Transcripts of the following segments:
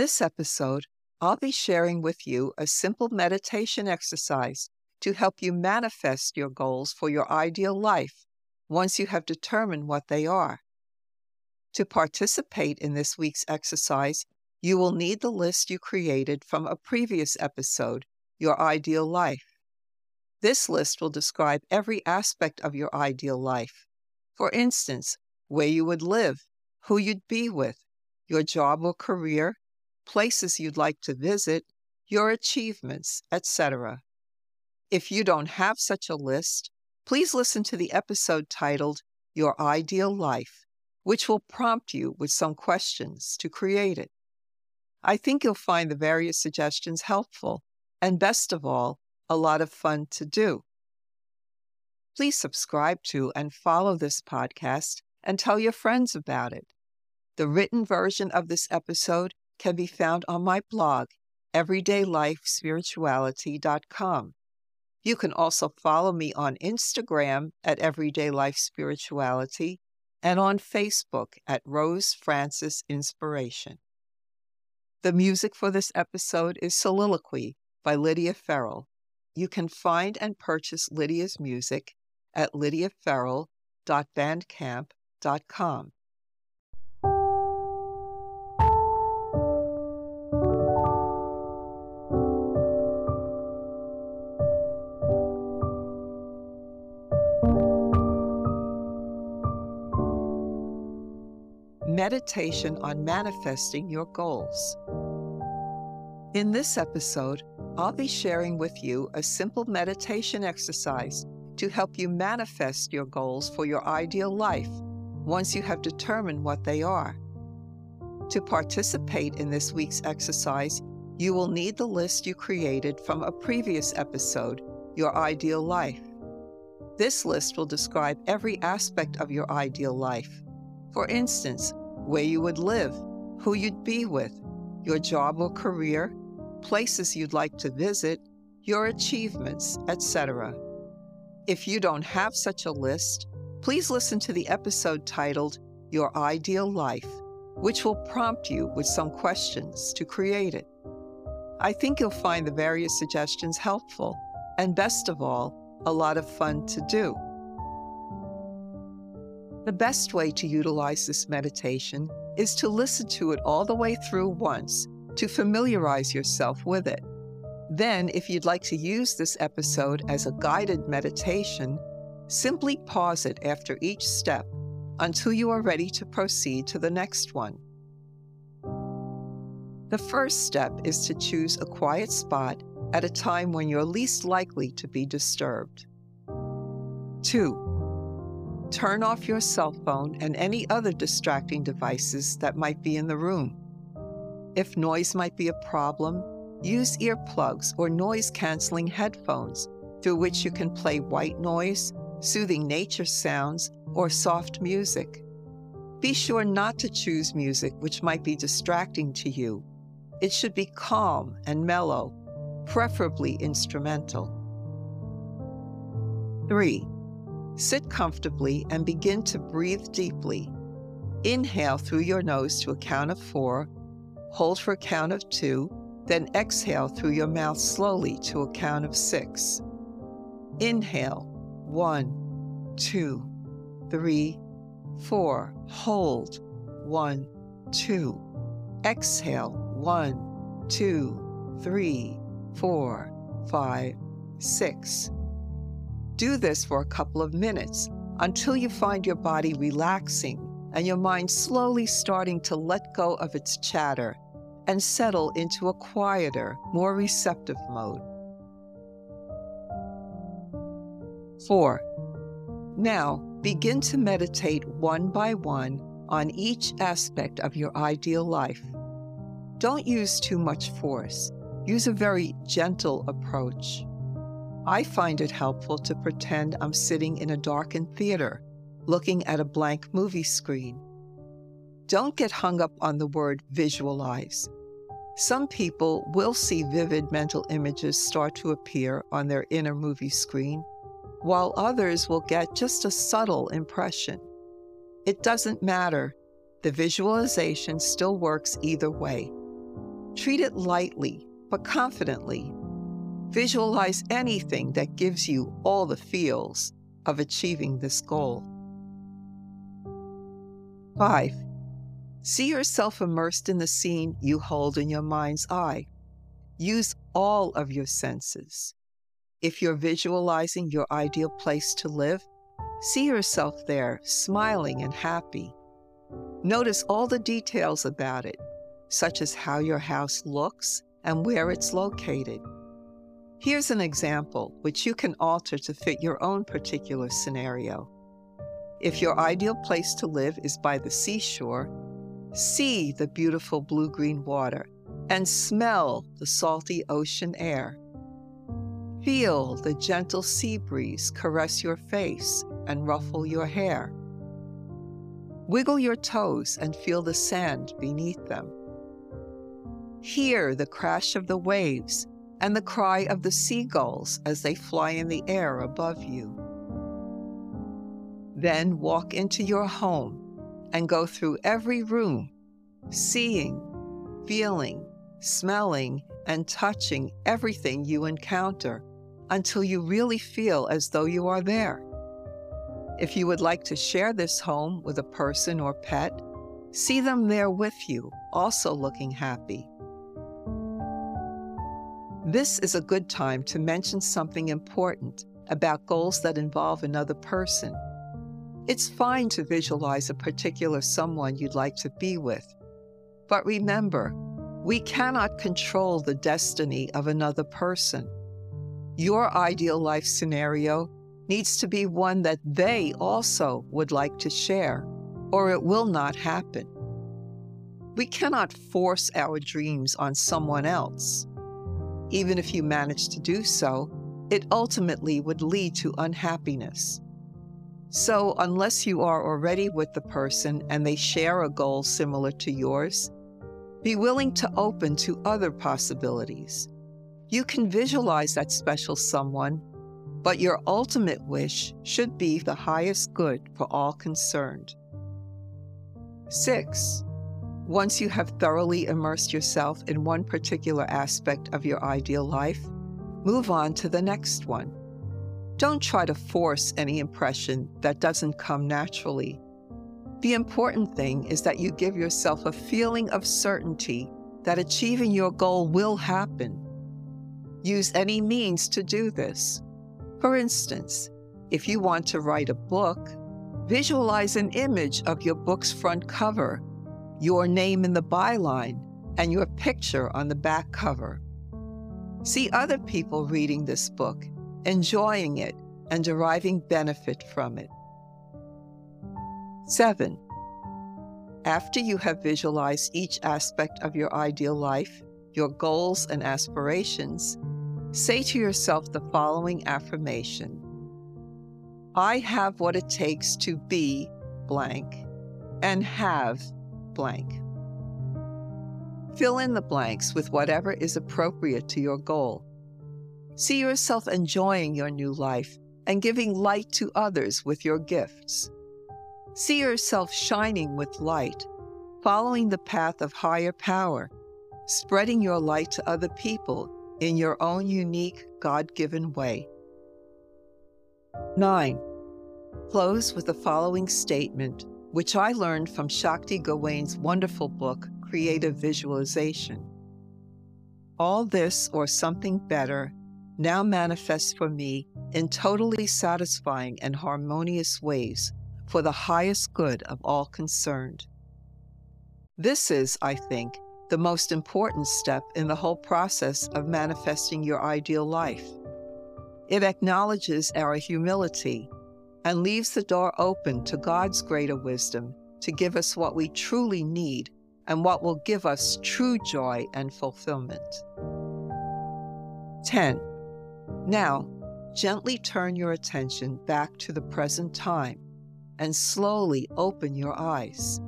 In this episode, I'll be sharing with you a simple meditation exercise to help you manifest your goals for your ideal life once you have determined what they are. To participate in this week's exercise, you will need the list you created from a previous episode, Your Ideal Life. This list will describe every aspect of your ideal life. For instance, where you would live, who you'd be with, your job or career, places you'd like to visit, your achievements, etc. If you don't have such a list, please listen to the episode titled Your Ideal Life, which will prompt you with some questions to create it. I think you'll find the various suggestions helpful and, best of all, a lot of fun to do. Please subscribe to and follow this podcast and tell your friends about it. The written version of this episode can be found on my blog, everydaylifespirituality.com. You can also follow me on Instagram at Everyday Life Spirituality and on Facebook at Rose Francis Inspiration. The music for this episode is Soliloquy by Lydia Ferrell. You can find and purchase Lydia's music at lydiaferrell.bandcamp.com. meditation on manifesting your goals. In this episode, I'll be sharing with you a simple meditation exercise to help you manifest your goals for your ideal life once you have determined what they are. To participate in this week's exercise, you will need the list you created from a previous episode, Your Ideal Life. This list will describe every aspect of your ideal life. For instance, where you would live, who you'd be with, your job or career, places you'd like to visit, your achievements, etc. If you don't have such a list, please listen to the episode titled Your Ideal Life, which will prompt you with some questions to create it. I think you'll find the various suggestions helpful and, best of all, a lot of fun to do. The best way to utilize this meditation is to listen to it all the way through once to familiarize yourself with it. Then, if you'd like to use this episode as a guided meditation, simply pause it after each step until you are ready to proceed to the next one. The first step is to choose a quiet spot at a time when you're least likely to be disturbed. 2. Turn off your cell phone and any other distracting devices that might be in the room. If noise might be a problem, use earplugs or noise canceling headphones through which you can play white noise, soothing nature sounds, or soft music. Be sure not to choose music which might be distracting to you. It should be calm and mellow, preferably instrumental. 3. Sit comfortably and begin to breathe deeply. Inhale through your nose to a count of four, hold for a count of two, then exhale through your mouth slowly to a count of six. Inhale, one, two, three, four. Hold, one, two. Exhale, one, two, three, four, five, six. Do this for a couple of minutes until you find your body relaxing and your mind slowly starting to let go of its chatter and settle into a quieter, more receptive mode. 4. Now, begin to meditate one by one on each aspect of your ideal life. Don't use too much force. Use a very gentle approach. I find it helpful to pretend I'm sitting in a darkened theater, looking at a blank movie screen. Don't get hung up on the word visualize. Some people will see vivid mental images start to appear on their inner movie screen, while others will get just a subtle impression. It doesn't matter. The visualization still works either way. Treat it lightly, but confidently. Visualize anything that gives you all the feels of achieving this goal. 5. See yourself immersed in the scene you hold in your mind's eye. Use all of your senses. If you're visualizing your ideal place to live, see yourself there, smiling and happy. Notice all the details about it, such as how your house looks and where it's located. Here's an example which you can alter to fit your own particular scenario. If your ideal place to live is by the seashore, see the beautiful blue green water and smell the salty ocean air. Feel the gentle sea breeze caress your face and ruffle your hair. Wiggle your toes and feel the sand beneath them. Hear the crash of the waves and the cry of the seagulls as they fly in the air above you. Then walk into your home and go through every room, seeing, feeling, smelling, and touching everything you encounter until you really feel as though you are there. If you would like to share this home with a person or pet, see them there with you, also looking happy. This is a good time to mention something important about goals that involve another person. It's fine to visualize a particular someone you'd like to be with. But remember, we cannot control the destiny of another person. Your ideal life scenario needs to be one that they also would like to share, or it will not happen. We cannot force our dreams on someone else. Even if you manage to do so, it ultimately would lead to unhappiness. So, unless you are already with the person and they share a goal similar to yours, be willing to open to other possibilities. You can visualize that special someone, but your ultimate wish should be the highest good for all concerned. 6. Once you have thoroughly immersed yourself in one particular aspect of your ideal life, move on to the next one. Don't try to force any impression that doesn't come naturally. The important thing is that you give yourself a feeling of certainty that achieving your goal will happen Use any means to do this. For instance, if you want to write a book, visualize an image of your book's front cover, your name in the byline, and your picture on the back cover. See other people reading this book, enjoying it, and deriving benefit from it. 7. After you have visualized each aspect of your ideal life, your goals and aspirations, say to yourself the following affirmation I have what it takes to be blank and have blank. Fill in the blanks with whatever is appropriate to your goal. See yourself enjoying your new life and giving light to others with your gifts. See yourself shining with light, following the path of higher power spreading your light to other people in your own unique God given way. 9. Close with the following statement, which I learned from Shakti Gawain's wonderful book, Creative Visualization. All this or something better now manifests for me in totally satisfying and harmonious ways for the highest good of all concerned. This is, I think, the most important step in the whole process of manifesting your ideal life. It acknowledges our humility and leaves the door open to God's greater wisdom to give us what we truly need and what will give us true joy and fulfillment. 10. Now, gently turn your attention back to the present time and slowly open your eyes.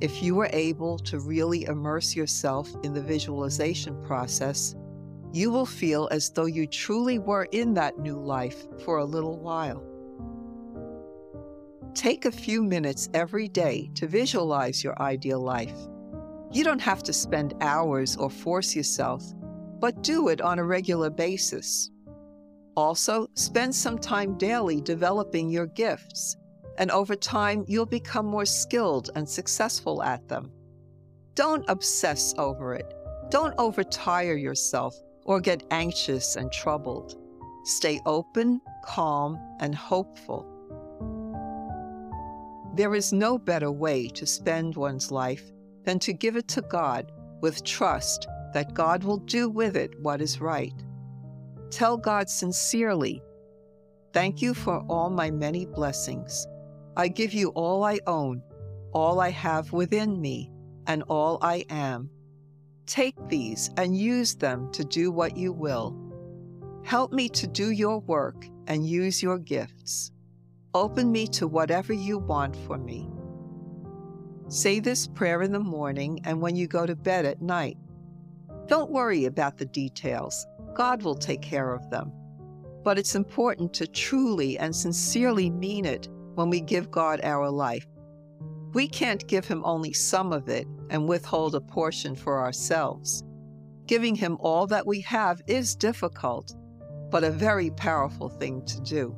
If you were able to really immerse yourself in the visualization process, you will feel as though you truly were in that new life for a little while. Take a few minutes every day to visualize your ideal life. You don't have to spend hours or force yourself, but do it on a regular basis. Also, spend some time daily developing your gifts, and over time, you'll become more skilled and successful at them. Don't obsess over it. Don't overtire yourself or get anxious and troubled. Stay open, calm, and hopeful. There is no better way to spend one's life than to give it to God with trust that God will do with it what is right. Tell God sincerely, Thank you for all my many blessings. I give you all I own, all I have within me, and all I am. Take these and use them to do what you will. Help me to do your work and use your gifts. Open me to whatever you want for me. Say this prayer in the morning and when you go to bed at night. Don't worry about the details, God will take care of them. But it's important to truly and sincerely mean it when we give God our life. We can't give Him only some of it and withhold a portion for ourselves. Giving Him all that we have is difficult, but a very powerful thing to do.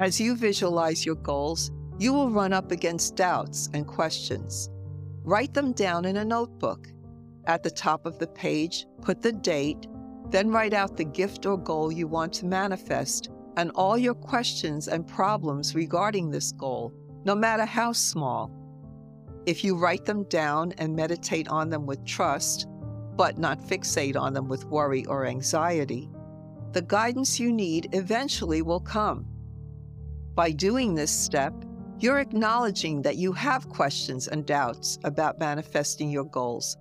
As you visualize your goals, you will run up against doubts and questions. Write them down in a notebook. At the top of the page, put the date, then write out the gift or goal you want to manifest and all your questions and problems regarding this goal, no matter how small. If you write them down and meditate on them with trust, but not fixate on them with worry or anxiety, the guidance you need eventually will come. By doing this step, you're acknowledging that you have questions and doubts about manifesting your goals,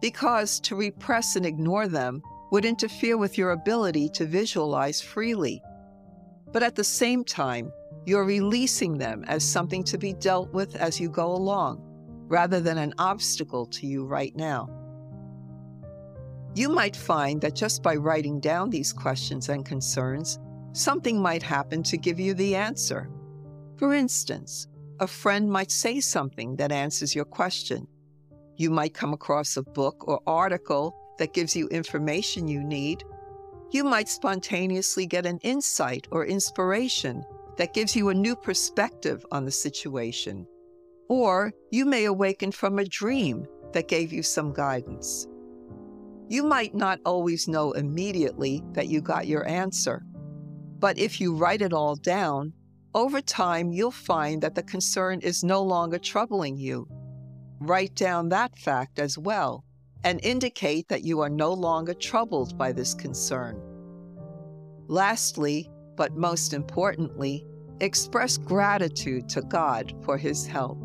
because to repress and ignore them would interfere with your ability to visualize freely. But at the same time, you're releasing them as something to be dealt with as you go along, rather than an obstacle to you right now. You might find that just by writing down these questions and concerns, something might happen to give you the answer. For instance, a friend might say something that answers your question. You might come across a book or article that gives you information you need. You might spontaneously get an insight or inspiration that gives you a new perspective on the situation. Or you may awaken from a dream that gave you some guidance. You might not always know immediately that you got your answer, but if you write it all down, over time you'll find that the concern is no longer troubling you. Write down that fact as well and indicate that you are no longer troubled by this concern. Lastly, but most importantly, express gratitude to God for His help.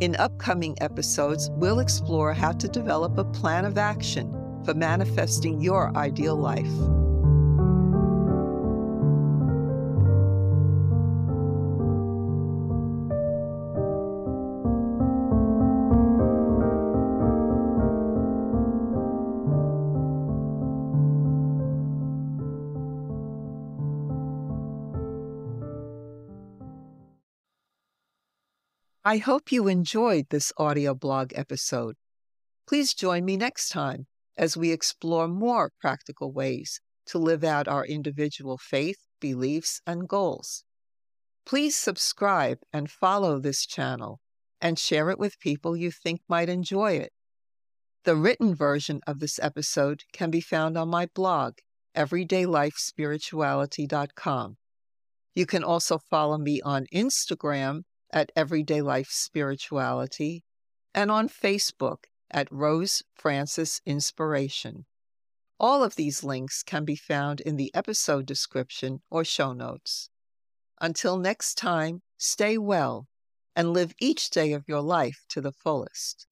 In upcoming episodes, we'll explore how to develop a plan of action for manifesting your ideal life. I hope you enjoyed this audio blog episode. Please join me next time as we explore more practical ways to live out our individual faith, beliefs, and goals. Please subscribe and follow this channel and share it with people you think might enjoy it. The written version of this episode can be found on my blog, everydaylifespirituality.com. You can also follow me on Instagram at Everyday Life Spirituality and on Facebook at Rose Francis Inspiration. All of these links can be found in the episode description or show notes. Until next time, stay well and live each day of your life to the fullest.